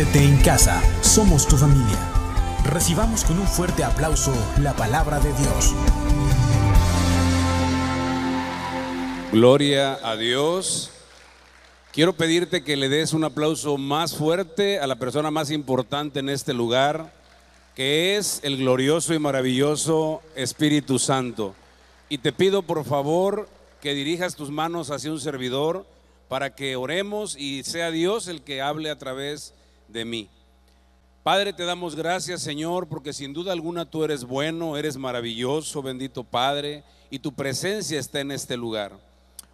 En casa, somos tu familia. Recibamos con un fuerte aplauso la palabra de Dios. Gloria a Dios. Quiero pedirte que le des un aplauso más fuerte a la persona más importante en este lugar, que es el glorioso y maravilloso Espíritu Santo. Y te pido por favor que dirijas tus manos hacia un servidor para que oremos y sea Dios el que hable a través de mí. Padre, te damos gracias, Señor, porque sin duda alguna tú eres bueno, eres maravilloso, bendito Padre, y tu presencia está en este lugar.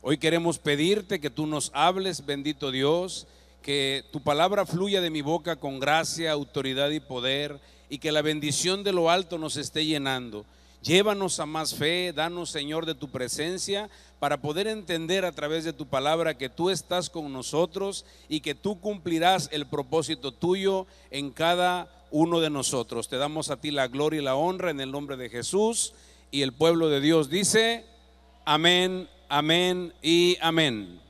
Hoy queremos pedirte que tú nos hables, bendito Dios, que tu palabra fluya de mi boca con gracia, autoridad y poder, y que la bendición de lo alto nos esté llenando. Llévanos a más fe, danos Señor de tu presencia para poder entender a través de tu palabra que tú estás con nosotros y que tú cumplirás el propósito tuyo en cada uno de nosotros. Te damos a ti la gloria y la honra en el nombre de Jesús y el pueblo de Dios dice, amén, amén y amén.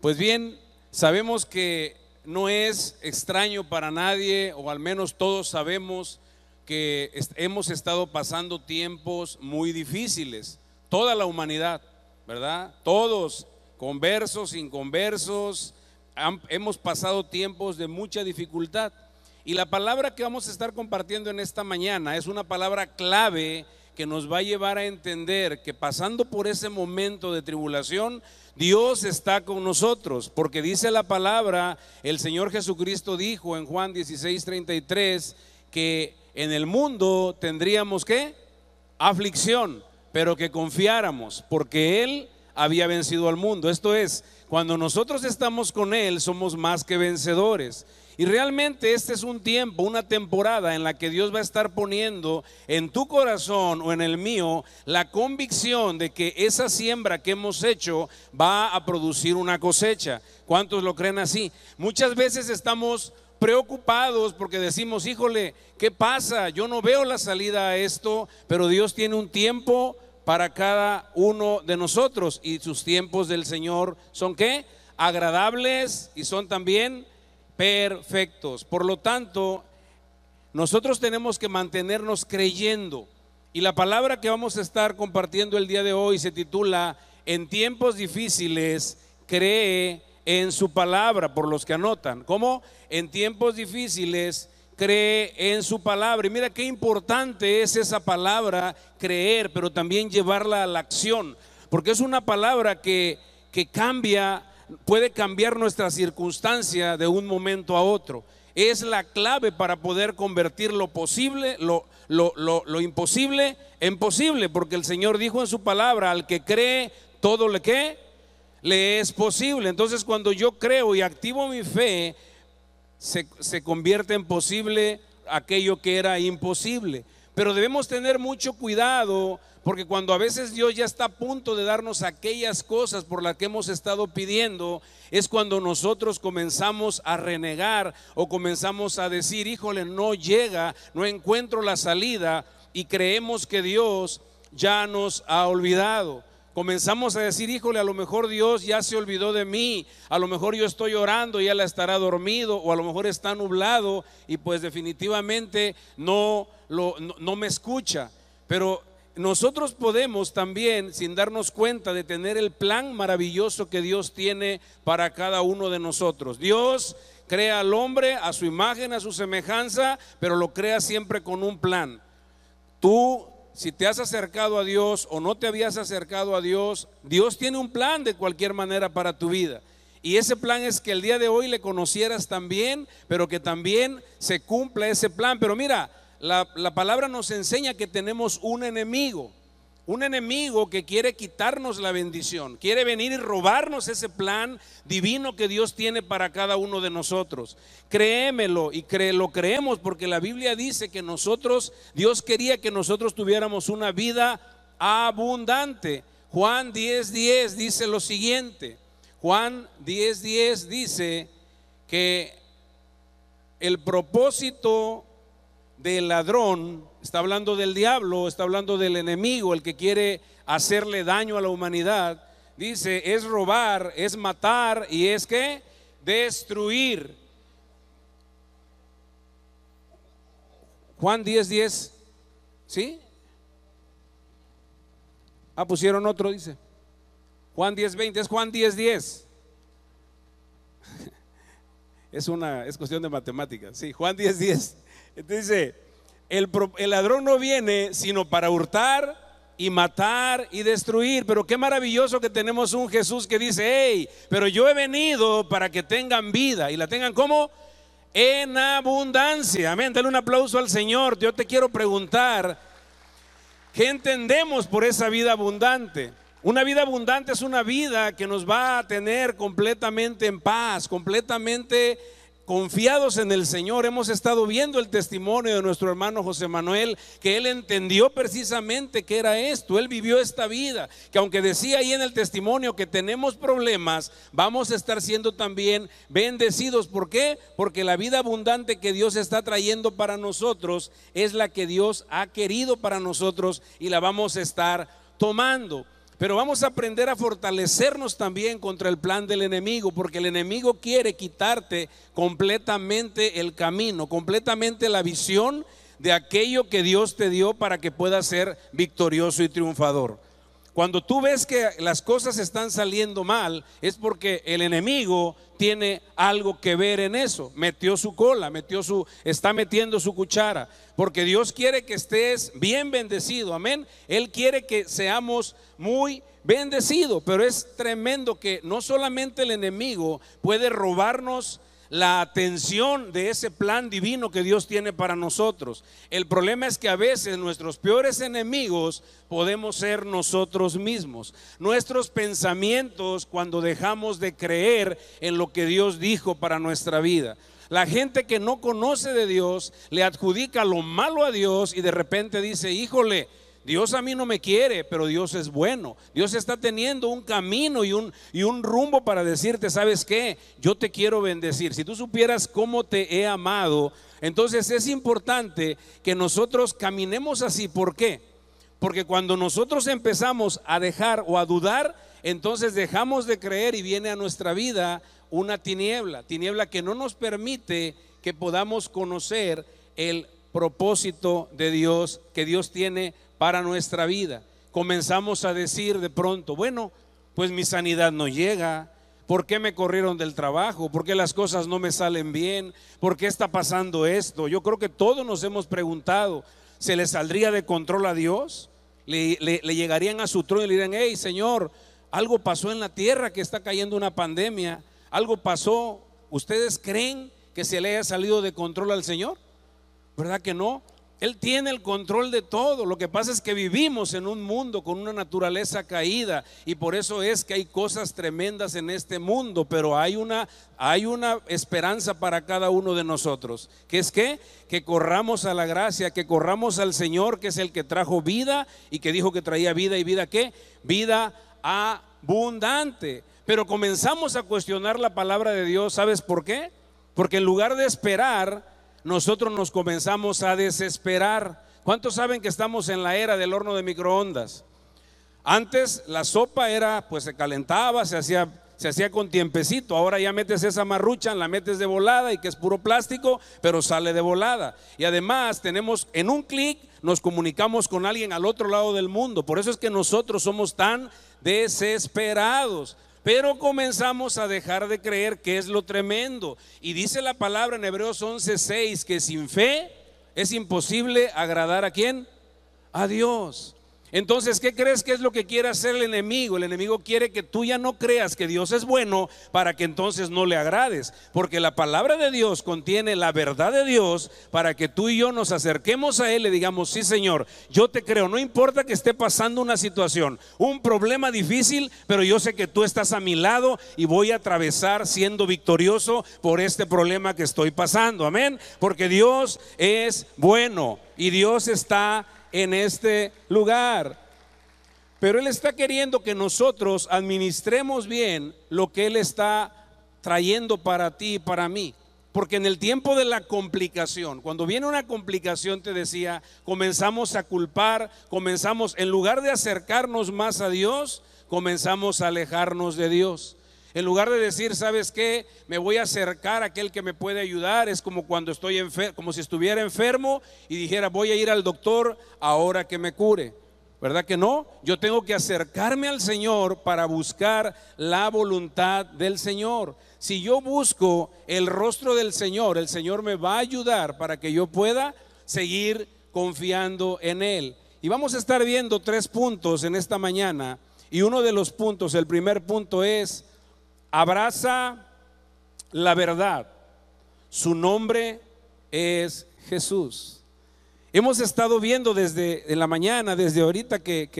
Pues bien, sabemos que no es extraño para nadie, o al menos todos sabemos, que hemos estado pasando tiempos muy difíciles, toda la humanidad, ¿verdad? Todos, conversos, inconversos, hemos pasado tiempos de mucha dificultad. Y la palabra que vamos a estar compartiendo en esta mañana es una palabra clave que nos va a llevar a entender que pasando por ese momento de tribulación, Dios está con nosotros, porque dice la palabra, el Señor Jesucristo dijo en Juan 16, 33, que en el mundo tendríamos que aflicción, pero que confiáramos, porque Él había vencido al mundo. Esto es, cuando nosotros estamos con Él, somos más que vencedores. Y realmente este es un tiempo, una temporada en la que Dios va a estar poniendo en tu corazón o en el mío la convicción de que esa siembra que hemos hecho va a producir una cosecha. ¿Cuántos lo creen así? Muchas veces estamos preocupados porque decimos, híjole, ¿qué pasa? Yo no veo la salida a esto, pero Dios tiene un tiempo para cada uno de nosotros y sus tiempos del Señor son qué? Agradables y son también perfectos. Por lo tanto, nosotros tenemos que mantenernos creyendo. Y la palabra que vamos a estar compartiendo el día de hoy se titula, en tiempos difíciles, cree en su palabra, por los que anotan. ¿Cómo? En tiempos difíciles, cree en su palabra. Y mira qué importante es esa palabra, creer, pero también llevarla a la acción. Porque es una palabra que, que cambia, puede cambiar nuestra circunstancia de un momento a otro. Es la clave para poder convertir lo posible, lo, lo, lo, lo imposible en posible. Porque el Señor dijo en su palabra, al que cree, todo le que le es posible. Entonces cuando yo creo y activo mi fe, se, se, convierte en posible aquello que era imposible. Pero debemos tener mucho cuidado porque cuando a veces Dios ya está a punto de darnos aquellas cosas por las que hemos estado pidiendo, es cuando nosotros comenzamos a renegar o comenzamos a decir, híjole, no llega, no encuentro la salida y creemos que Dios ya nos ha olvidado comenzamos a decir, híjole, a lo mejor Dios ya se olvidó de mí, a lo mejor yo estoy orando y él estará dormido, o a lo mejor está nublado y pues definitivamente no, lo, no me escucha. Pero nosotros podemos también, sin darnos cuenta de tener el plan maravilloso que Dios tiene para cada uno de nosotros. Dios crea al hombre a su imagen, a su semejanza, pero lo crea siempre con un plan. Tú si te has acercado a Dios o no te habías acercado a Dios, Dios tiene un plan de cualquier manera para tu vida. Y ese plan es que el día de hoy le conocieras también, pero que también se cumpla ese plan. Pero mira, la, la palabra nos enseña que tenemos un enemigo. Un enemigo que quiere quitarnos la bendición, quiere venir y robarnos ese plan divino que Dios tiene para cada uno de nosotros. Créemelo y lo creemos porque la Biblia dice que nosotros, Dios quería que nosotros tuviéramos una vida abundante. Juan 10:10 10 dice lo siguiente. Juan 10:10 10 dice que el propósito del ladrón está hablando del diablo, está hablando del enemigo, el que quiere hacerle daño a la humanidad. Dice, es robar, es matar y es que destruir. Juan 10, 10, ¿sí? Ah, pusieron otro, dice. Juan 10, 20, es Juan 10, 10. Es una, es cuestión de matemáticas. Sí, Juan 10, 10. Entonces dice, el, ladrón no viene sino para hurtar, y matar y destruir. Pero qué maravilloso que tenemos un Jesús que dice, hey, pero yo he venido para que tengan vida y la tengan como en abundancia. Amén. Dale un aplauso al Señor. Yo te quiero preguntar, ¿qué entendemos por esa vida abundante? Una vida abundante es una vida que nos va a tener completamente en paz, completamente confiados en el Señor, hemos estado viendo el testimonio de nuestro hermano José Manuel, que él entendió precisamente que era esto, él vivió esta vida, que aunque decía ahí en el testimonio que tenemos problemas, vamos a estar siendo también bendecidos. ¿Por qué? Porque la vida abundante que Dios está trayendo para nosotros es la que Dios ha querido para nosotros y la vamos a estar tomando. Pero vamos a aprender a fortalecernos también contra el plan del enemigo, porque el enemigo quiere quitarte completamente el camino, completamente la visión de aquello que Dios te dio para que puedas ser victorioso y triunfador. Cuando tú ves que las cosas están saliendo mal, es porque el enemigo tiene algo que ver en eso. Metió su cola, metió su, está metiendo su cuchara. Porque Dios quiere que estés bien bendecido. Amén. Él quiere que seamos muy bendecidos. Pero es tremendo que no solamente el enemigo puede robarnos la atención de ese plan divino que Dios tiene para nosotros. El problema es que a veces nuestros peores enemigos podemos ser nosotros mismos. Nuestros pensamientos cuando dejamos de creer en lo que Dios dijo para nuestra vida. La gente que no conoce de Dios le adjudica lo malo a Dios y de repente dice, híjole, Dios a mí no me quiere, pero Dios es bueno. Dios está teniendo un camino y un, y un rumbo para decirte, ¿sabes qué? Yo te quiero bendecir. Si tú supieras cómo te he amado, entonces es importante que nosotros caminemos así. ¿Por qué? Porque cuando nosotros empezamos a dejar o a dudar, entonces dejamos de creer y viene a nuestra vida una tiniebla, tiniebla que no nos permite que podamos conocer el propósito de Dios que Dios tiene para nuestra vida. Comenzamos a decir de pronto, bueno, pues mi sanidad no llega, ¿por qué me corrieron del trabajo? ¿Por qué las cosas no me salen bien? ¿Por qué está pasando esto? Yo creo que todos nos hemos preguntado, ¿se le saldría de control a Dios? Le, llegarían a su trono y le dirían, hey Señor, algo pasó en la tierra que está cayendo una pandemia, algo pasó, ¿ustedes creen que se le haya salido de control al Señor? ¿Verdad que no? Él tiene el control de todo. Lo que pasa es que vivimos en un mundo con una naturaleza caída y por eso es que hay cosas tremendas en este mundo, pero hay una hay una esperanza para cada uno de nosotros, que es que que corramos a la gracia, que corramos al Señor, que es el que trajo vida y que dijo que traía vida y vida qué? Vida abundante. Pero comenzamos a cuestionar la palabra de Dios, ¿sabes por qué? Porque en lugar de esperar nosotros nos comenzamos a desesperar. ¿Cuántos saben que estamos en la era del horno de microondas? Antes la sopa era, pues se calentaba, se hacía, se hacía con tiempecito. Ahora ya metes esa marrucha, la metes de volada y que es puro plástico, pero sale de volada. Y además tenemos en un clic, nos comunicamos con alguien al otro lado del mundo. Por eso es que nosotros somos tan desesperados. Pero comenzamos a dejar de creer que es lo tremendo. Y dice la palabra en Hebreos 11:6 que sin fe es imposible agradar a quién? A Dios. Entonces, ¿qué crees que es lo que quiere hacer el enemigo? El enemigo quiere que tú ya no creas que Dios es bueno para que entonces no le agrades. Porque la palabra de Dios contiene la verdad de Dios para que tú y yo nos acerquemos a Él y digamos, sí Señor, yo te creo. No importa que esté pasando una situación, un problema difícil, pero yo sé que tú estás a mi lado y voy a atravesar siendo victorioso por este problema que estoy pasando. Amén. Porque Dios es bueno y Dios está en este lugar. Pero Él está queriendo que nosotros administremos bien lo que Él está trayendo para ti y para mí. Porque en el tiempo de la complicación, cuando viene una complicación, te decía, comenzamos a culpar, comenzamos, en lugar de acercarnos más a Dios, comenzamos a alejarnos de Dios. En lugar de decir, ¿sabes qué? Me voy a acercar a aquel que me puede ayudar. Es como cuando estoy enfermo, como si estuviera enfermo y dijera, voy a ir al doctor ahora que me cure. ¿Verdad que no? Yo tengo que acercarme al Señor para buscar la voluntad del Señor. Si yo busco el rostro del Señor, el Señor me va a ayudar para que yo pueda seguir confiando en Él. Y vamos a estar viendo tres puntos en esta mañana. Y uno de los puntos, el primer punto es, abraza la verdad. Su nombre es Jesús. Hemos estado viendo desde en la mañana, desde ahorita que,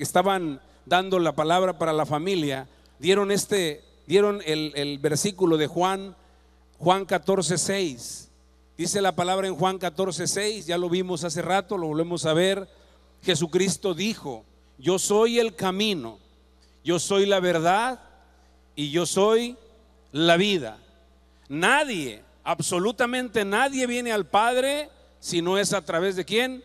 estaban dando la palabra para la familia, dieron este, dieron el, el versículo de Juan, Juan 14, 6. Dice la palabra en Juan 14, 6, ya lo vimos hace rato, lo volvemos a ver. Jesucristo dijo, yo soy el camino, yo soy la verdad y yo soy la vida. Nadie, absolutamente nadie viene al Padre si no es a través de quién?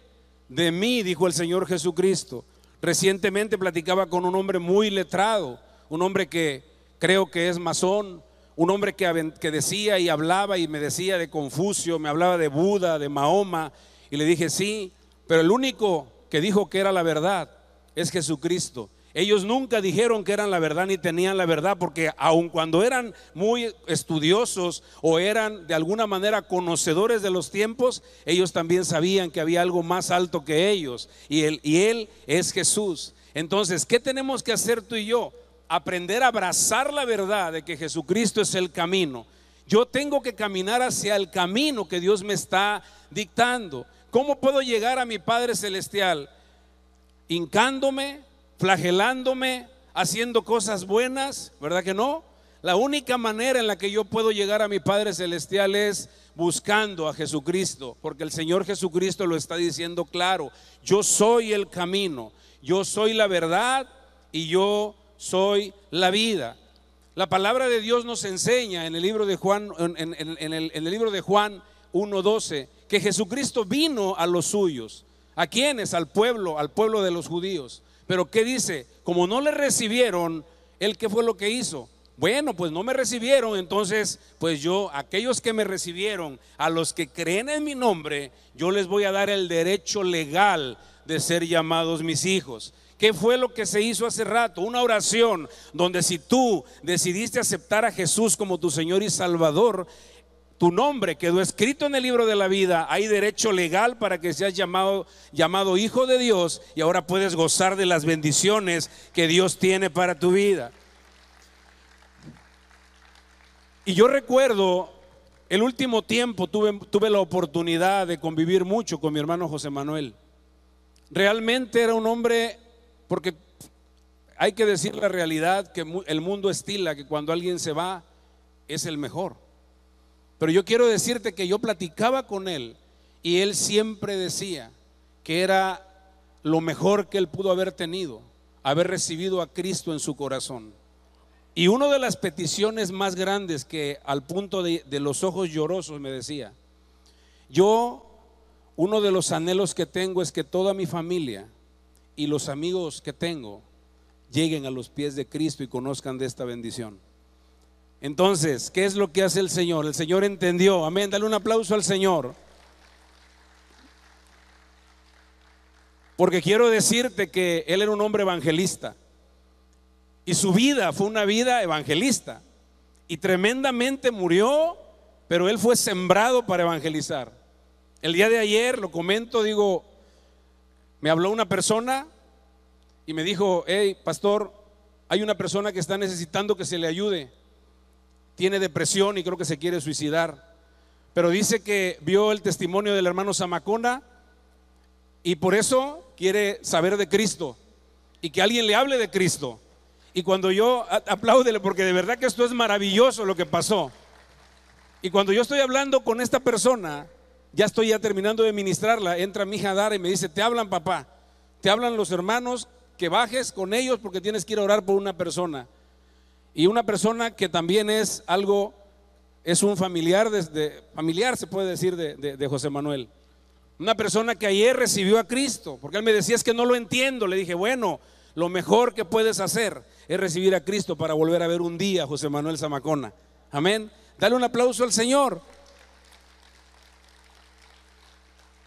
De mí, dijo el Señor Jesucristo. Recientemente platicaba con un hombre muy letrado, un hombre que creo que es masón, un hombre que, que decía y hablaba y me decía de Confucio, me hablaba de Buda, de Mahoma, y le dije, sí, pero el único que dijo que era la verdad es Jesucristo. Ellos nunca dijeron que eran la verdad ni tenían la verdad, porque aun cuando eran muy estudiosos o eran de alguna manera conocedores de los tiempos, ellos también sabían que había algo más alto que ellos y él, es Jesús. Entonces, ¿qué tenemos que hacer tú y yo? Aprender a abrazar la verdad de que Jesucristo es el camino. Yo tengo que caminar hacia el camino que Dios me está dictando. ¿Cómo puedo llegar a mi Padre Celestial? Hincándome, flagelándome, haciendo cosas buenas, ¿verdad que no? La única manera en la que yo puedo llegar a mi Padre Celestial es buscando a Jesucristo, porque el Señor Jesucristo lo está diciendo claro, yo soy el camino, yo soy la verdad y yo soy la vida. La palabra de Dios nos enseña en el libro de Juan, en, el, libro de Juan 1.12, que Jesucristo vino a los suyos. ¿A quiénes? Al pueblo, al pueblo de los judíos. Pero ¿qué dice? Como no le recibieron, ¿él qué fue lo que hizo? Bueno, pues no me recibieron, entonces, pues yo, aquellos que me recibieron, a los que creen en mi nombre, yo les voy a dar el derecho legal de ser llamados mis hijos. ¿Qué fue lo que se hizo hace rato? Una oración donde si tú decidiste aceptar a Jesús como tu Señor y Salvador, tu nombre quedó escrito en el libro de la vida, hay derecho legal para que seas llamado, llamado hijo de Dios y ahora puedes gozar de las bendiciones que Dios tiene para tu vida. Y yo recuerdo, el último tiempo tuve, tuve la oportunidad de convivir mucho con mi hermano José Manuel. Realmente era un hombre, porque hay que decir la realidad, que el mundo estila que cuando alguien se va es el mejor. Pero yo quiero decirte que yo platicaba con él y él siempre decía que era lo mejor que él pudo haber tenido, haber recibido a Cristo en su corazón. Y una de las peticiones más grandes que al punto de, de, los ojos llorosos me decía, yo, uno de los anhelos que tengo es que toda mi familia y los amigos que tengo lleguen a los pies de Cristo y conozcan de esta bendición. Entonces, ¿qué es lo que hace el Señor? El Señor entendió. Amén. Dale un aplauso al Señor. Porque quiero decirte que Él era un hombre evangelista. Y su vida fue una vida evangelista. Y tremendamente murió, pero Él fue sembrado para evangelizar. El día de ayer, lo comento, digo, me habló una persona y me dijo, hey, pastor, hay una persona que está necesitando que se le ayude tiene depresión y creo que se quiere suicidar. Pero dice que vio el testimonio del hermano Zamacona y por eso quiere saber de Cristo y que alguien le hable de Cristo. Y cuando yo apláudele porque de verdad que esto es maravilloso lo que pasó. Y cuando yo estoy hablando con esta persona, ya estoy ya terminando de ministrarla, entra mi hija Dara y me dice, "Te hablan, papá. Te hablan los hermanos que bajes con ellos porque tienes que ir a orar por una persona." Y una persona que también es algo, es un familiar, desde, familiar se puede decir de, de, José Manuel. Una persona que ayer recibió a Cristo, porque él me decía es que no lo entiendo. Le dije, bueno, Lo mejor que puedes hacer es recibir a Cristo para volver a ver un día a José Manuel Zamacona. Amén. Dale un aplauso al Señor.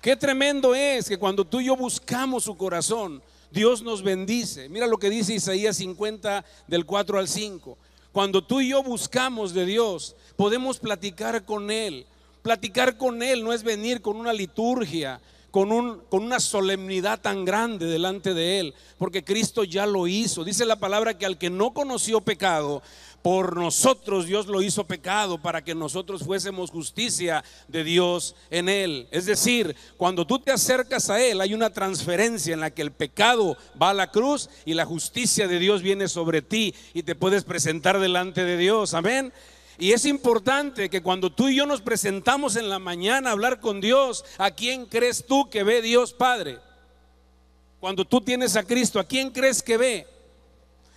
Qué tremendo es que cuando tú y yo buscamos su corazón, Dios nos bendice. Mira lo que dice Isaías 50 del 4 al 5. Cuando tú y yo buscamos de Dios, podemos platicar con Él. Platicar con Él no es venir con una liturgia, con, un, con, una solemnidad tan grande delante de Él, porque Cristo ya lo hizo. Dice la palabra que al que no conoció pecado, por nosotros Dios lo hizo pecado para que nosotros fuésemos justicia de Dios en Él. Es decir, cuando tú te acercas a Él hay una transferencia en la que el pecado va a la cruz y la justicia de Dios viene sobre ti y te puedes presentar delante de Dios. Amén. Y es importante que cuando tú y yo nos presentamos en la mañana a hablar con Dios, ¿a quién crees tú que ve Dios Padre? Cuando tú tienes a Cristo, ¿a quién crees que ve?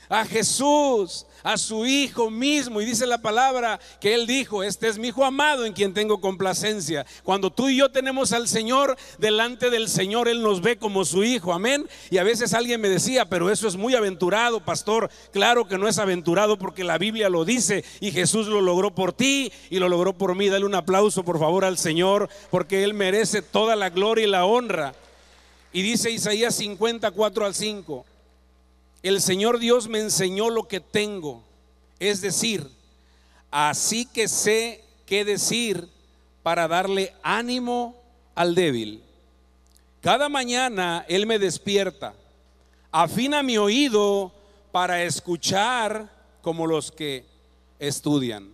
A Jesús a su Hijo mismo. Y dice la palabra que Él dijo, este es mi Hijo amado en quien tengo complacencia. Cuando tú y yo tenemos al Señor, delante del Señor Él nos ve como su Hijo. Amén. Y a veces alguien me decía, pero eso es muy aventurado, pastor. Claro que no es aventurado porque la Biblia lo dice y Jesús lo logró por ti y lo logró por mí. Dale un aplauso por favor al Señor porque Él merece toda la gloria y la honra. Y dice Isaías 54 al 5 el Señor Dios me enseñó lo que tengo. Es decir, así que sé qué decir para darle ánimo al débil. Cada mañana Él me despierta, afina mi oído para escuchar como los que estudian.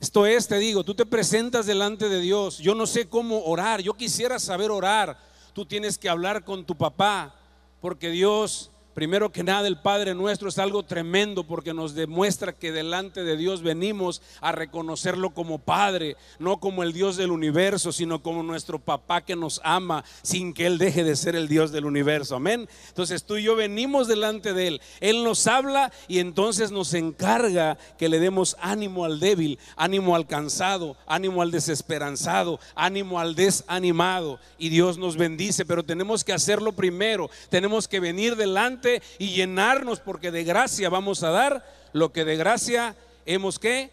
Esto es, te digo, tú te presentas delante de Dios. Yo no sé cómo orar, yo quisiera saber orar. Tú tienes que hablar con tu papá, porque Dios Primero que nada, el Padre nuestro es algo tremendo porque nos demuestra que delante de Dios venimos a reconocerlo como Padre, no como el Dios del universo, sino como nuestro papá que nos ama sin que Él deje de ser el Dios del universo. Amén. Entonces tú y yo venimos delante de Él. Él nos habla y entonces nos encarga que le demos ánimo al débil, ánimo al cansado, ánimo al desesperanzado, ánimo al desanimado. Y Dios nos bendice, pero tenemos que hacerlo primero. Tenemos que venir delante y llenarnos porque de gracia vamos a dar lo que de gracia hemos que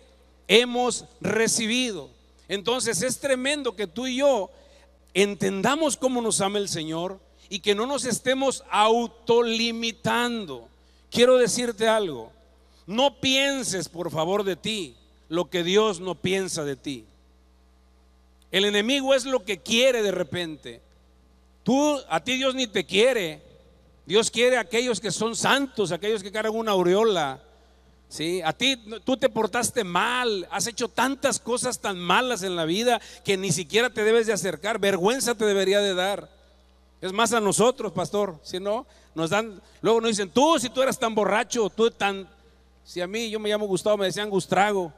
hemos recibido. Entonces es tremendo que tú y yo entendamos cómo nos ama el Señor y que no nos estemos autolimitando. Quiero decirte algo, no pienses por favor de ti lo que Dios no piensa de ti. El enemigo es lo que quiere de repente. Tú, a ti Dios ni te quiere. Dios quiere a aquellos que son santos, aquellos que cargan una aureola. ¿sí? A ti, tú te portaste mal, has hecho tantas cosas tan malas en la vida que ni siquiera te debes de acercar. Vergüenza te debería de dar. Es más a nosotros, pastor. Si no, nos dan, luego nos dicen, tú si tú eras tan borracho, tú tan, si a mí yo me llamo Gustavo, me decían Gustrago.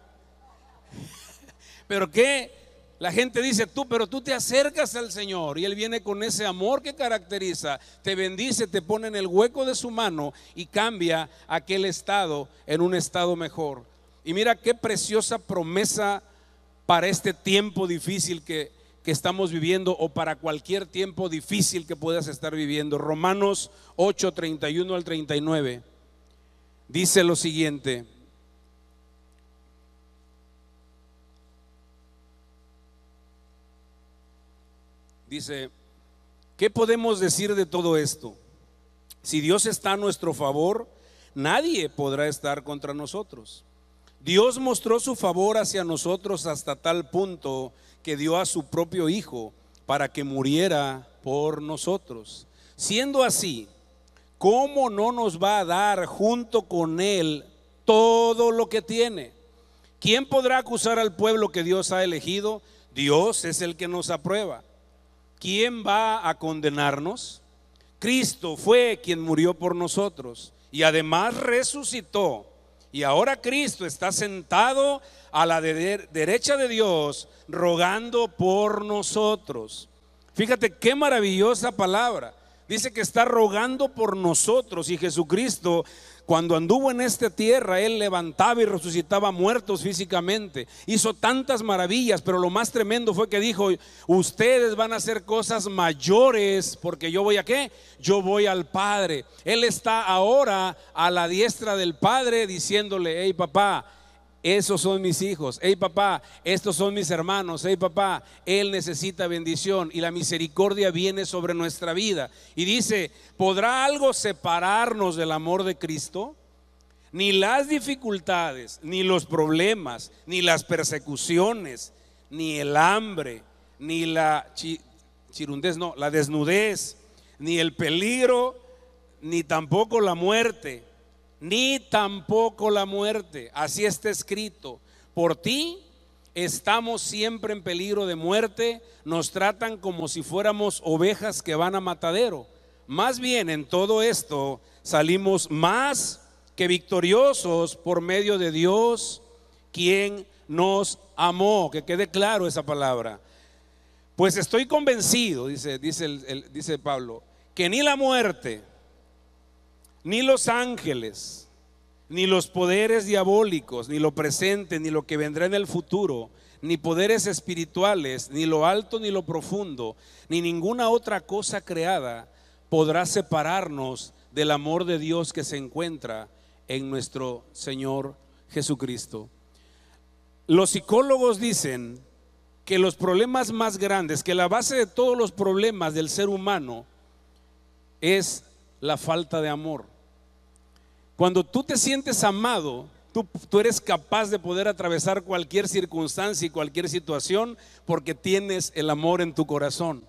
Pero qué, la gente dice tú, pero tú te acercas al Señor y Él viene con ese amor que caracteriza, te bendice, te pone en el hueco de su mano y cambia aquel estado en un estado mejor. Y mira qué preciosa promesa para este tiempo difícil que, que estamos viviendo o para cualquier tiempo difícil que puedas estar viviendo. Romanos 8, 31 al 39 dice lo siguiente. Dice, ¿qué podemos decir de todo esto? Si Dios está a nuestro favor, nadie podrá estar contra nosotros. Dios mostró su favor hacia nosotros hasta tal punto que dio a su propio Hijo para que muriera por nosotros. Siendo así, ¿cómo no nos va a dar junto con Él todo lo que tiene? ¿Quién podrá acusar al pueblo que Dios ha elegido? Dios es el que nos aprueba. ¿Quién va a condenarnos? Cristo fue quien murió por nosotros y además resucitó. Y ahora Cristo está sentado a la derecha de Dios rogando por nosotros. Fíjate qué maravillosa palabra. Dice que está rogando por nosotros y Jesucristo Cuando anduvo en esta tierra, Él levantaba y resucitaba muertos físicamente. Hizo tantas maravillas, pero lo más tremendo fue que dijo, ustedes van a hacer cosas mayores porque yo voy a qué? Yo voy al Padre. Él está ahora a la diestra del Padre diciéndole, hey papá, esos son mis hijos. Hey papá, estos son mis hermanos. Hey papá, Él necesita bendición y la misericordia viene sobre nuestra vida. Y dice, ¿podrá algo separarnos del amor de Cristo? Ni las dificultades, ni los problemas, ni las persecuciones, ni el hambre, ni la chirundez, no, la desnudez, ni el peligro, ni tampoco la muerte ni tampoco la muerte. Así está escrito. Por ti estamos siempre en peligro de muerte, nos tratan como si fuéramos ovejas que van a matadero. Más bien en todo esto salimos más que victoriosos por medio de Dios, quien nos amó. Que quede claro esa palabra. Pues estoy convencido, dice, dice, dice Pablo, que ni la muerte, ni los ángeles, ni los poderes diabólicos, ni lo presente, ni lo que vendrá en el futuro, ni poderes espirituales, ni lo alto, ni lo profundo, ni ninguna otra cosa creada podrá separarnos del amor de Dios que se encuentra en nuestro Señor Jesucristo. Los psicólogos dicen que los problemas más grandes, que la base de todos los problemas del ser humano es la falta de amor. Cuando tú te sientes amado, tú, tú, eres capaz de poder atravesar cualquier circunstancia y cualquier situación porque tienes el amor en tu corazón.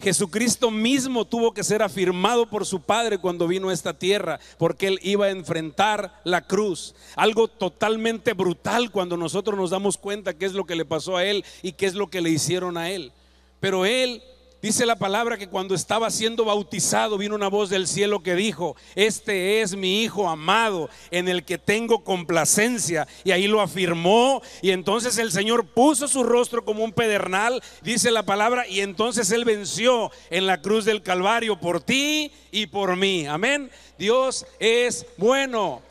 Jesucristo mismo tuvo que ser afirmado por su Padre cuando vino a esta tierra, porque Él iba a enfrentar la cruz. Algo totalmente brutal cuando nosotros nos damos cuenta qué es lo que le pasó a Él y qué es lo que le hicieron a Él. Pero Él Dice la palabra que cuando estaba siendo bautizado vino una voz del cielo que dijo, este es mi Hijo amado en el que tengo complacencia. Y ahí lo afirmó y entonces el Señor puso su rostro como un pedernal, dice la palabra, y entonces Él venció en la cruz del Calvario por ti y por mí. Amén. Dios es bueno.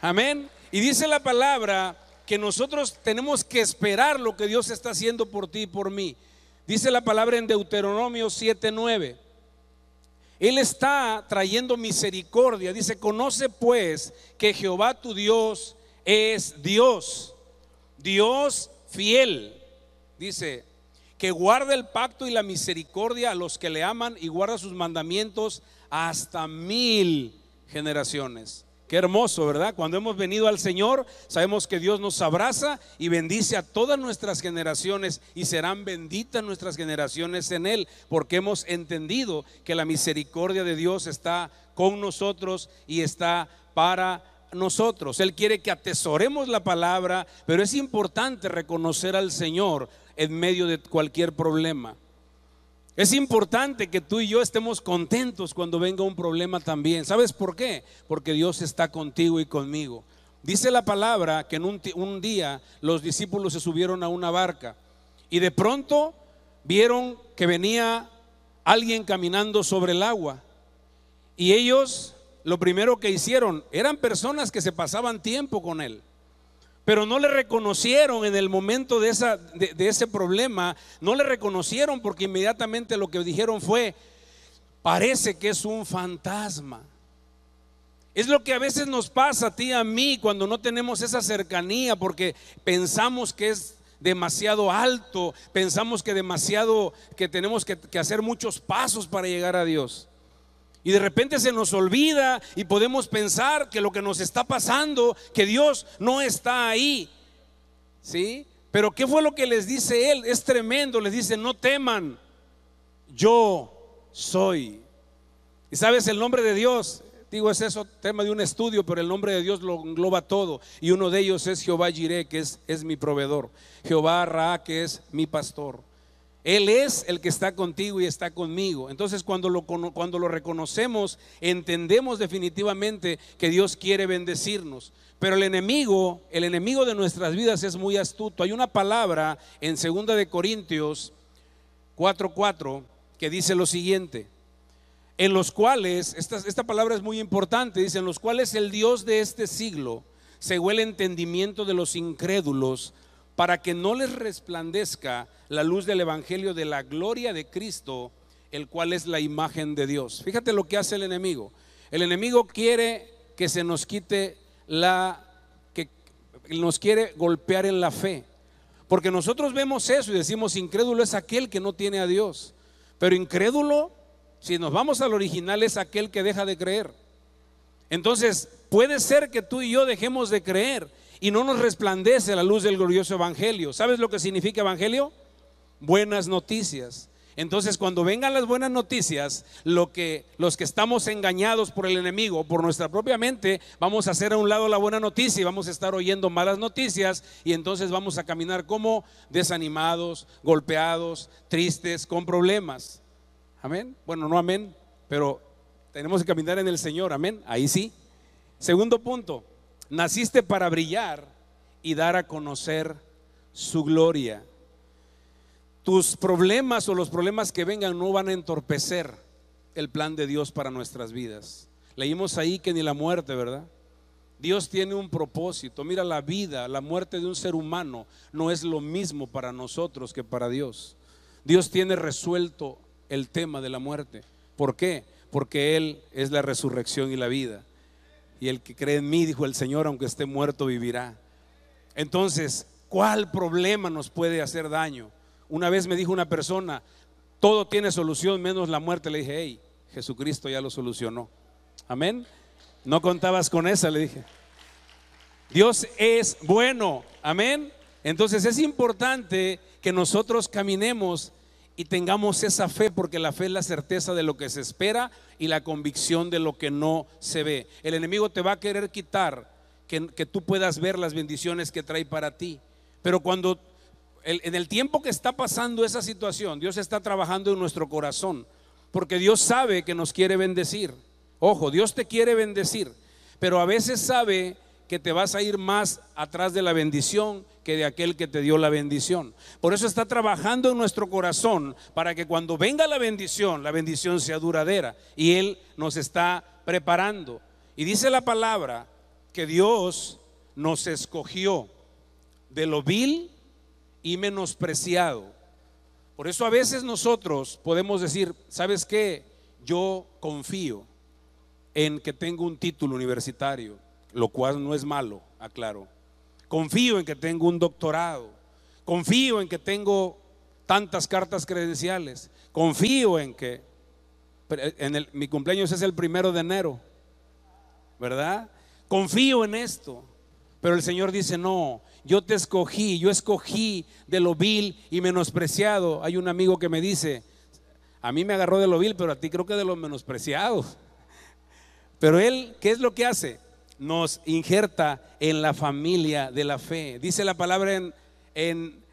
Amén. Y dice la palabra que nosotros tenemos que esperar lo que Dios está haciendo por ti y por mí. Dice la palabra en Deuteronomio 7:9. Él está trayendo misericordia. Dice, conoce pues que Jehová tu Dios es Dios, Dios fiel. Dice, que guarda el pacto y la misericordia a los que le aman y guarda sus mandamientos hasta mil generaciones. Qué hermoso, ¿verdad? Cuando hemos venido al Señor, sabemos que Dios nos abraza y bendice a todas nuestras generaciones y serán benditas nuestras generaciones en Él, porque hemos entendido que la misericordia de Dios está con nosotros y está para nosotros. Él quiere que atesoremos la palabra, pero es importante reconocer al Señor en medio de cualquier problema. Es importante que tú y yo estemos contentos cuando venga un problema también. ¿Sabes por qué? Porque Dios está contigo y conmigo. Dice la palabra que en un, día los discípulos se subieron a una barca y de pronto vieron que venía alguien caminando sobre el agua. Y ellos lo primero que hicieron eran personas que se pasaban tiempo con él pero no le reconocieron en el momento de, esa, de, ese problema, no le reconocieron porque inmediatamente lo que dijeron fue, parece que es un fantasma. Es lo que a veces nos pasa a ti y a mí cuando no tenemos esa cercanía porque pensamos que es demasiado alto, pensamos que demasiado, que tenemos que, que hacer muchos pasos para llegar a Dios. Y de repente se nos olvida y podemos pensar que lo que nos está pasando, que Dios no está ahí. ¿Sí? Pero ¿qué fue lo que les dice Él? Es tremendo. Les dice, no teman, yo soy. ¿Y sabes el nombre de Dios? Digo, es eso tema de un estudio, pero el nombre de Dios lo engloba todo. Y uno de ellos es Jehová Jireh, que es, es mi proveedor. Jehová Ra, que es mi pastor. Él es el que está contigo y está conmigo. Entonces cuando lo, cuando lo reconocemos, entendemos definitivamente que Dios quiere bendecirnos. Pero el enemigo, el enemigo de nuestras vidas es muy astuto. Hay una palabra en 2 de Corintios 4:4 que dice lo siguiente: en los cuales, esta, esta palabra es muy importante, dice, en los cuales el Dios de este siglo cegó el entendimiento de los incrédulos para que no les resplandezca la luz del Evangelio de la gloria de Cristo, el cual es la imagen de Dios. Fíjate lo que hace el enemigo. El enemigo quiere que se nos quite la, que nos quiere golpear en la fe. Porque nosotros vemos eso y decimos, incrédulo es aquel que no tiene a Dios. Pero incrédulo, si nos vamos al original, es aquel que deja de creer. Entonces, puede ser que tú y yo dejemos de creer y no nos resplandece la luz del glorioso evangelio. ¿Sabes lo que significa evangelio? Buenas noticias. Entonces, cuando vengan las buenas noticias, lo que los que estamos engañados por el enemigo, por nuestra propia mente, vamos a hacer a un lado la buena noticia y vamos a estar oyendo malas noticias y entonces vamos a caminar como desanimados, golpeados, tristes, con problemas. Amén. Bueno, no amén, pero tenemos que caminar en el Señor. Amén. Ahí sí. Segundo punto, naciste para brillar y dar a conocer su gloria. Tus problemas o los problemas que vengan no van a entorpecer el plan de Dios para nuestras vidas. Leímos ahí que ni la muerte, ¿verdad? Dios tiene un propósito. Mira, la vida, la muerte de un ser humano no es lo mismo para nosotros que para Dios. Dios tiene resuelto el tema de la muerte. ¿Por qué? Porque Él es la resurrección y la vida. Y el que cree en mí, dijo el Señor, aunque esté muerto, vivirá. Entonces, ¿cuál problema nos puede hacer daño? Una vez me dijo una persona, todo tiene solución menos la muerte. Le dije, hey, Jesucristo ya lo solucionó. Amén. No contabas con esa, le dije. Dios es bueno. Amén. Entonces es importante que nosotros caminemos y tengamos esa fe, porque la fe es la certeza de lo que se espera y la convicción de lo que no se ve. El enemigo te va a querer quitar que, que tú puedas ver las bendiciones que trae para ti. Pero cuando en el tiempo que está pasando esa situación, Dios está trabajando en nuestro corazón, porque Dios sabe que nos quiere bendecir. Ojo, Dios te quiere bendecir, pero a veces sabe que te vas a ir más atrás de la bendición que de aquel que te dio la bendición. Por eso está trabajando en nuestro corazón para que cuando venga la bendición, la bendición sea duradera. Y Él nos está preparando. Y dice la palabra que Dios nos escogió de lo vil y menospreciado. Por eso a veces nosotros podemos decir, ¿sabes qué? Yo confío en que tengo un título universitario lo cual no es malo, aclaro. Confío en que tengo un doctorado, confío en que tengo tantas cartas credenciales, confío en que en mi cumpleaños es el primero de enero, ¿verdad? Confío en esto. Pero el Señor dice, no, yo te escogí, yo escogí de lo vil y menospreciado. Hay un amigo que me dice, a mí me agarró de lo vil, pero a ti creo que de lo menospreciado. Pero él, ¿qué es lo que hace? Nos injerta en la familia de la fe. Dice la palabra en,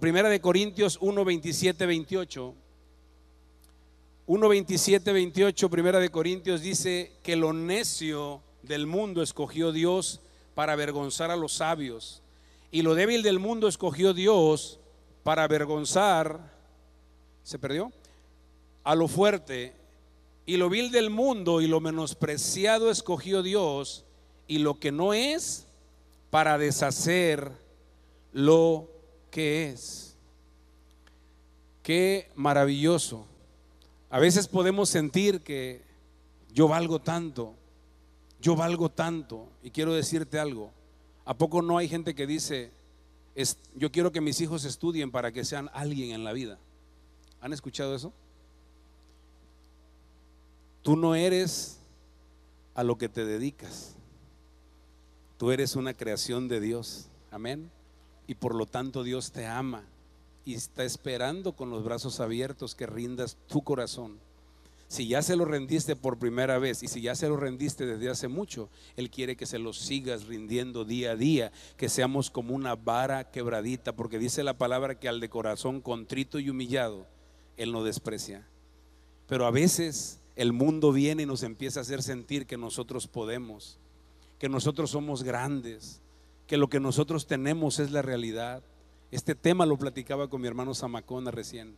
Primera de Corintios 1, 27, 28. 1, 27, 28, Primera de Corintios dice que lo necio del mundo escogió Dios para avergonzar a los sabios. Y lo débil del mundo escogió Dios para avergonzar, ¿se perdió? A lo fuerte. Y lo vil del mundo y lo menospreciado escogió Dios y lo que no es para deshacer lo que es. Qué maravilloso. A veces podemos sentir que yo valgo tanto, yo valgo tanto. Y quiero decirte algo, ¿a poco no hay gente que dice, yo quiero que mis hijos estudien para que sean alguien en la vida? ¿Han escuchado eso? Tú no eres a lo que te dedicas. Tú eres una creación de Dios. Amén. Y por lo tanto Dios te ama y está esperando con los brazos abiertos que rindas tu corazón. Si ya se lo rendiste por primera vez y si ya se lo rendiste desde hace mucho, Él quiere que se lo sigas rindiendo día a día, que seamos como una vara quebradita, porque dice la palabra que al de corazón contrito y humillado, Él no desprecia. Pero a veces el mundo viene y nos empieza a hacer sentir que nosotros podemos que nosotros somos grandes, que lo que nosotros tenemos es la realidad. Este tema lo platicaba con mi hermano Zamacona recién.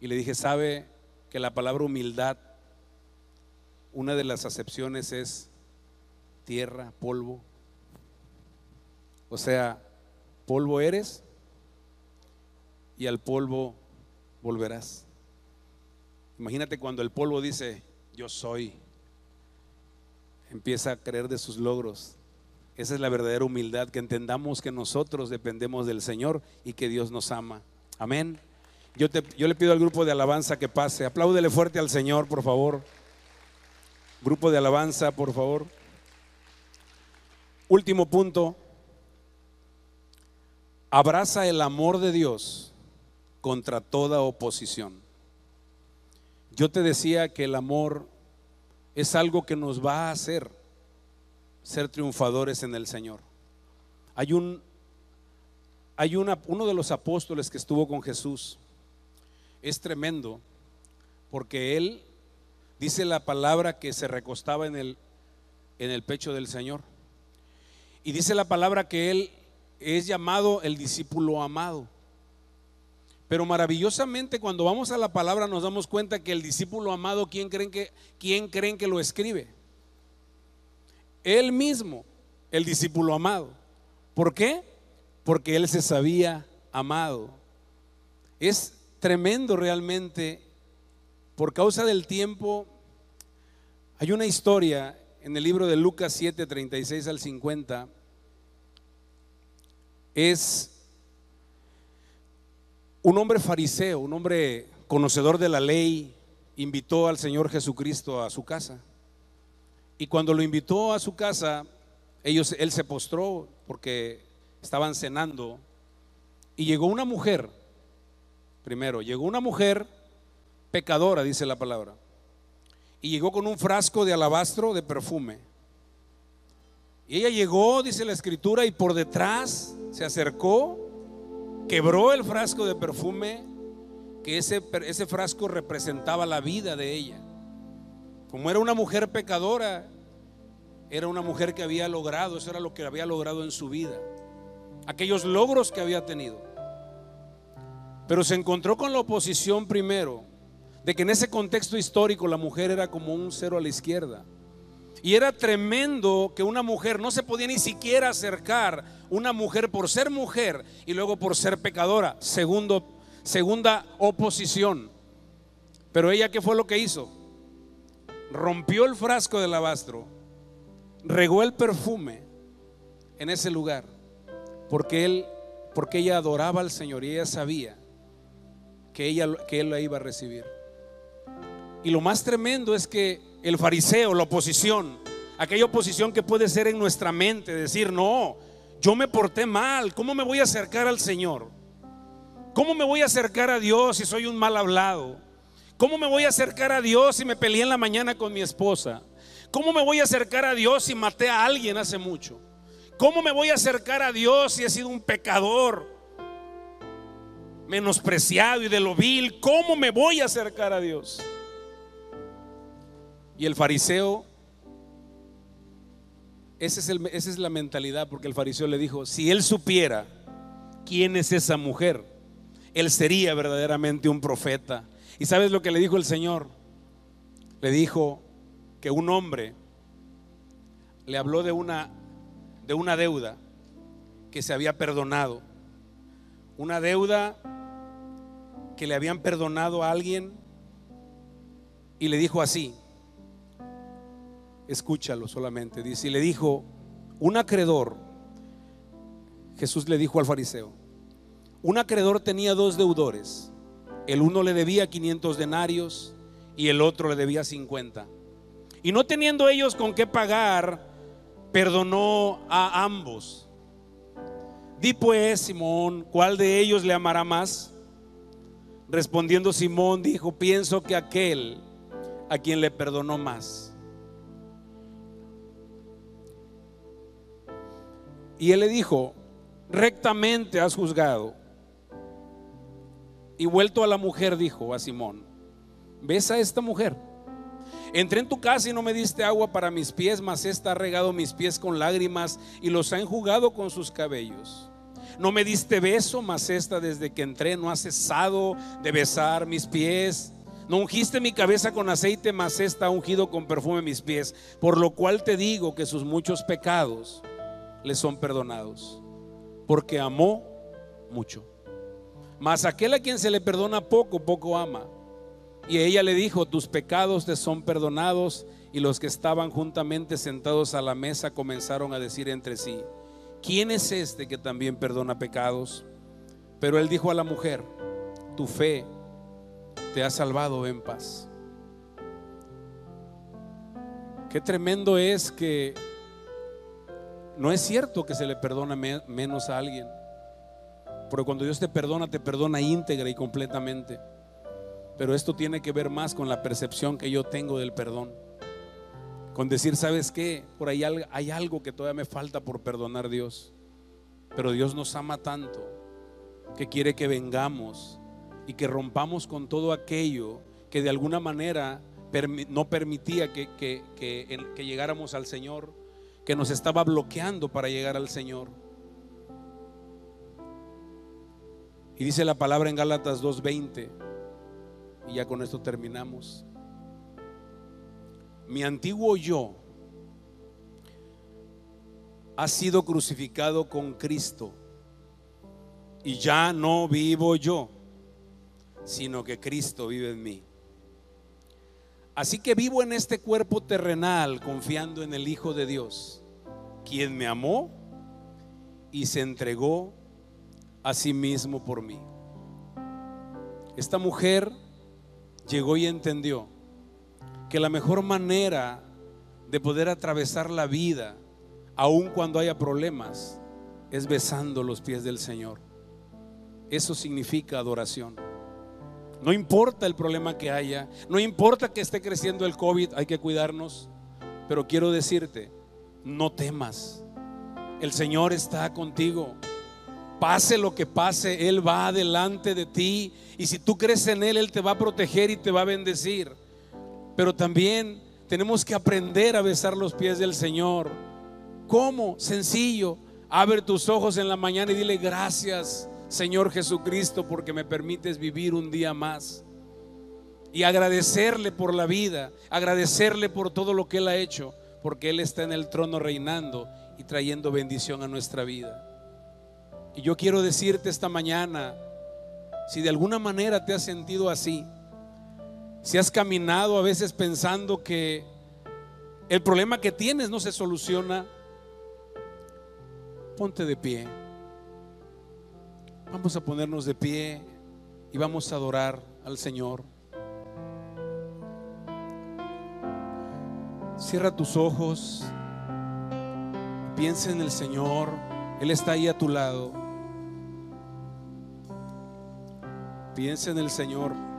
Y le dije, ¿sabe que la palabra humildad una de las acepciones es tierra, polvo. O sea, polvo eres y al polvo volverás. Imagínate cuando el polvo dice, yo soy, empieza a creer de sus logros. Esa es la verdadera humildad, que entendamos que nosotros dependemos del Señor y que Dios nos ama. Amén. Yo, yo le pido al grupo de alabanza que pase. Apláudele fuerte al Señor, por favor. Grupo de alabanza, por favor. Último punto. Abraza el amor de Dios contra toda oposición. Yo te decía que el amor es algo que nos va a hacer ser triunfadores en el Señor. Hay un hay una, uno de los apóstoles que estuvo con Jesús. Es tremendo porque él dice la palabra que se recostaba en el en el pecho del Señor. Y dice la palabra que él es llamado el discípulo amado. Pero maravillosamente cuando vamos a la palabra nos damos cuenta que el discípulo amado, ¿quién creen que, quién creen que lo escribe? Él mismo, el discípulo amado. ¿Por qué? Porque él se sabía amado. Es tremendo realmente. Por causa del tiempo, hay una historia en el libro de Lucas 7, 36 al 50. Es un hombre fariseo, un hombre conocedor de la ley, invitó al Señor Jesucristo a su casa. Y cuando lo invitó a su casa, ellos, él se postró porque estaban cenando. Y llegó una mujer, primero, llegó una mujer pecadora, dice la palabra. Y llegó con un frasco de alabastro de perfume. Y ella llegó, dice la escritura, y por detrás se acercó, quebró el frasco de perfume, que ese, ese frasco representaba la vida de ella. Como era una mujer pecadora, era una mujer que había logrado, eso era lo que había logrado en su vida, aquellos logros que había tenido. Pero se encontró con la oposición primero, de que en ese contexto histórico la mujer era como un cero a la izquierda. Y era tremendo que una mujer no se podía ni siquiera acercar, una mujer por ser mujer y luego por ser pecadora. Segunda oposición. Pero ella, ¿qué fue lo que hizo? rompió el frasco del alabastro, regó el perfume en ese lugar, porque él, porque ella adoraba al Señor y ella sabía que ella que él la iba a recibir. Y lo más tremendo es que el fariseo, la oposición, aquella oposición que puede ser en nuestra mente, decir, no, yo me porté mal, ¿cómo me voy a acercar al Señor? ¿Cómo me voy a acercar a Dios si soy un mal hablado? ¿Cómo me voy a acercar a Dios si me peleé en la mañana con mi esposa? ¿Cómo me voy a acercar a Dios si maté a alguien hace mucho? ¿Cómo me voy a acercar a Dios si he sido un pecador? Menospreciado y de lo vil. ¿Cómo me voy a acercar a Dios? Y el fariseo, esa es, la mentalidad, porque el fariseo le dijo, si él supiera quién es esa mujer, él sería verdaderamente un profeta ¿Y sabes lo que le dijo el Señor? Le dijo que un hombre le habló de una, de una deuda que se había perdonado. Una deuda que le habían perdonado a alguien y le dijo así, escúchalo solamente, dice, y le dijo, un acreedor, Jesús le dijo al fariseo, un acreedor tenía dos deudores. El uno le debía 500 denarios y el otro le debía 50. Y no teniendo ellos con qué pagar, perdonó a ambos. Di pues, Simón, ¿cuál de ellos le amará más? Respondiendo Simón dijo, pienso que aquel a quien le perdonó más. Y él le dijo, rectamente has juzgado. Y vuelto a la mujer, dijo a Simón, ¿ves a esta mujer? Entré en tu casa y no me diste agua para mis pies, mas esta ha regado mis pies con lágrimas y los ha enjugado con sus cabellos. No me diste beso, mas esta desde que entré no ha cesado de besar mis pies. No ungiste mi cabeza con aceite, mas está ungido con perfume mis pies. Por lo cual te digo que sus muchos pecados le son perdonados. Porque amó mucho. Mas aquel a quien se le perdona poco, poco ama. Y ella le dijo, tus pecados te son perdonados. Y los que estaban juntamente sentados a la mesa comenzaron a decir entre sí, ¿quién es este que también perdona pecados? Pero él dijo a la mujer, tu fe te ha salvado en paz. Qué tremendo es que no es cierto que se le perdona menos a alguien. Porque cuando Dios te perdona, te perdona íntegra y completamente. Pero esto tiene que ver más con la percepción que yo tengo del perdón. Con decir, ¿sabes qué? Por ahí hay algo que todavía me falta por perdonar Dios. Pero Dios nos ama tanto que quiere que vengamos y que rompamos con todo aquello que de alguna manera no permitía que, que, llegáramos al Señor, que nos estaba bloqueando para llegar al Señor. Y dice la palabra en Gálatas 2.20, y ya con esto terminamos. Mi antiguo yo ha sido crucificado con Cristo y ya no vivo yo sino que Cristo vive en mí. Así que vivo en este cuerpo terrenal confiando en el Hijo de Dios, quien me amó y se entregó a sí mismo por mí. Esta mujer llegó y entendió que la mejor manera de poder atravesar la vida, aun cuando haya problemas, es besando los pies del Señor. Eso significa adoración. No importa el problema que haya, no importa que esté creciendo el COVID, hay que cuidarnos. Pero quiero decirte, no temas. El Señor está contigo. Pase lo que pase, Él va delante de ti. Y si tú crees en Él, Él te va a proteger y te va a bendecir. Pero también tenemos que aprender a besar los pies del Señor. ¿Cómo? Sencillo. Abre tus ojos en la mañana y dile gracias. Señor Jesucristo, porque me permites vivir un día más. Y agradecerle por la vida, agradecerle por todo lo que Él ha hecho, porque Él está en el trono reinando y trayendo bendición a nuestra vida. Y yo quiero decirte esta mañana, si de alguna manera te has sentido así, si has caminado a veces pensando que el problema que tienes no se soluciona, ponte de pie. Vamos a ponernos de pie y vamos a adorar al Señor. Cierra tus ojos, piensa en el Señor, Él está ahí a tu lado. Piensa en el Señor.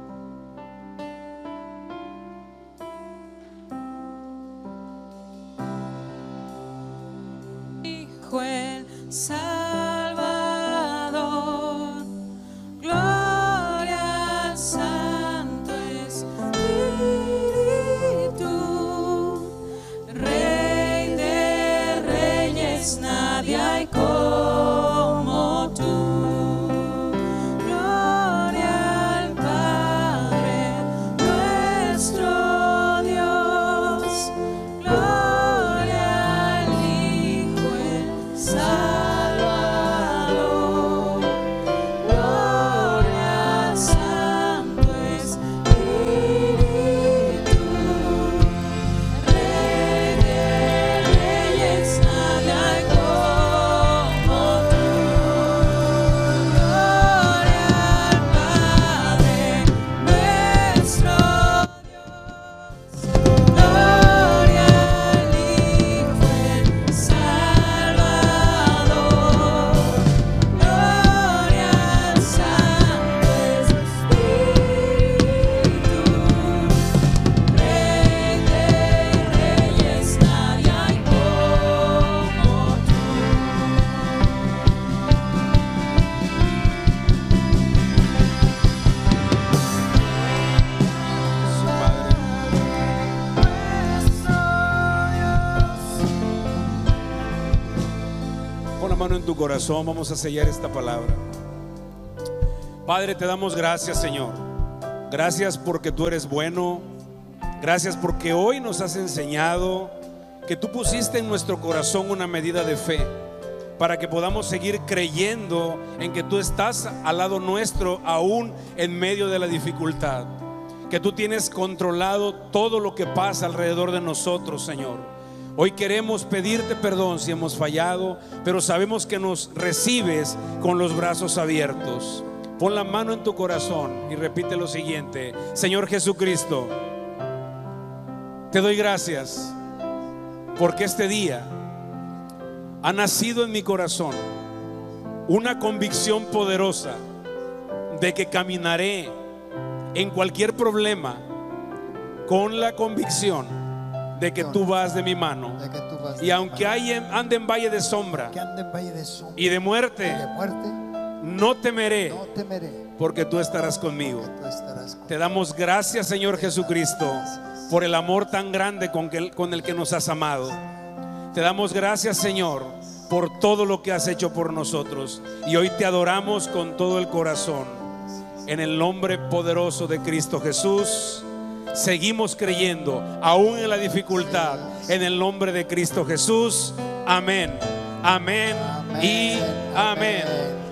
Vamos a sellar esta palabra. Padre, te damos gracias, Señor. Gracias porque tú eres bueno. Gracias porque hoy nos has enseñado que tú pusiste en nuestro corazón una medida de fe para que podamos seguir creyendo en que tú estás al lado nuestro aún en medio de la dificultad. Que tú tienes controlado todo lo que pasa alrededor de nosotros, Señor. Hoy queremos pedirte perdón si hemos fallado, pero sabemos que nos recibes con los brazos abiertos. Pon la mano en tu corazón y repite lo siguiente. Señor Jesucristo, te doy gracias porque este día ha nacido en mi corazón una convicción poderosa de que caminaré en cualquier problema con la convicción de que tú vas de mi mano. de que tú vas Y aunque hay, ande en valle de sombra que ande en valle de sombra y de muerte, y de muerte, no temeré no temeré, porque tú estarás conmigo. que tú estarás conmigo. Te damos gracias, Señor Jesucristo, por el amor tan grande con, que- con el que nos has amado. Te damos gracias, Señor, por todo lo que has hecho por nosotros. Y hoy te adoramos con todo el corazón. En el nombre poderoso de Cristo Jesús, seguimos creyendo, aún en la dificultad, en el nombre de Cristo Jesús. Amén. Amén y amén.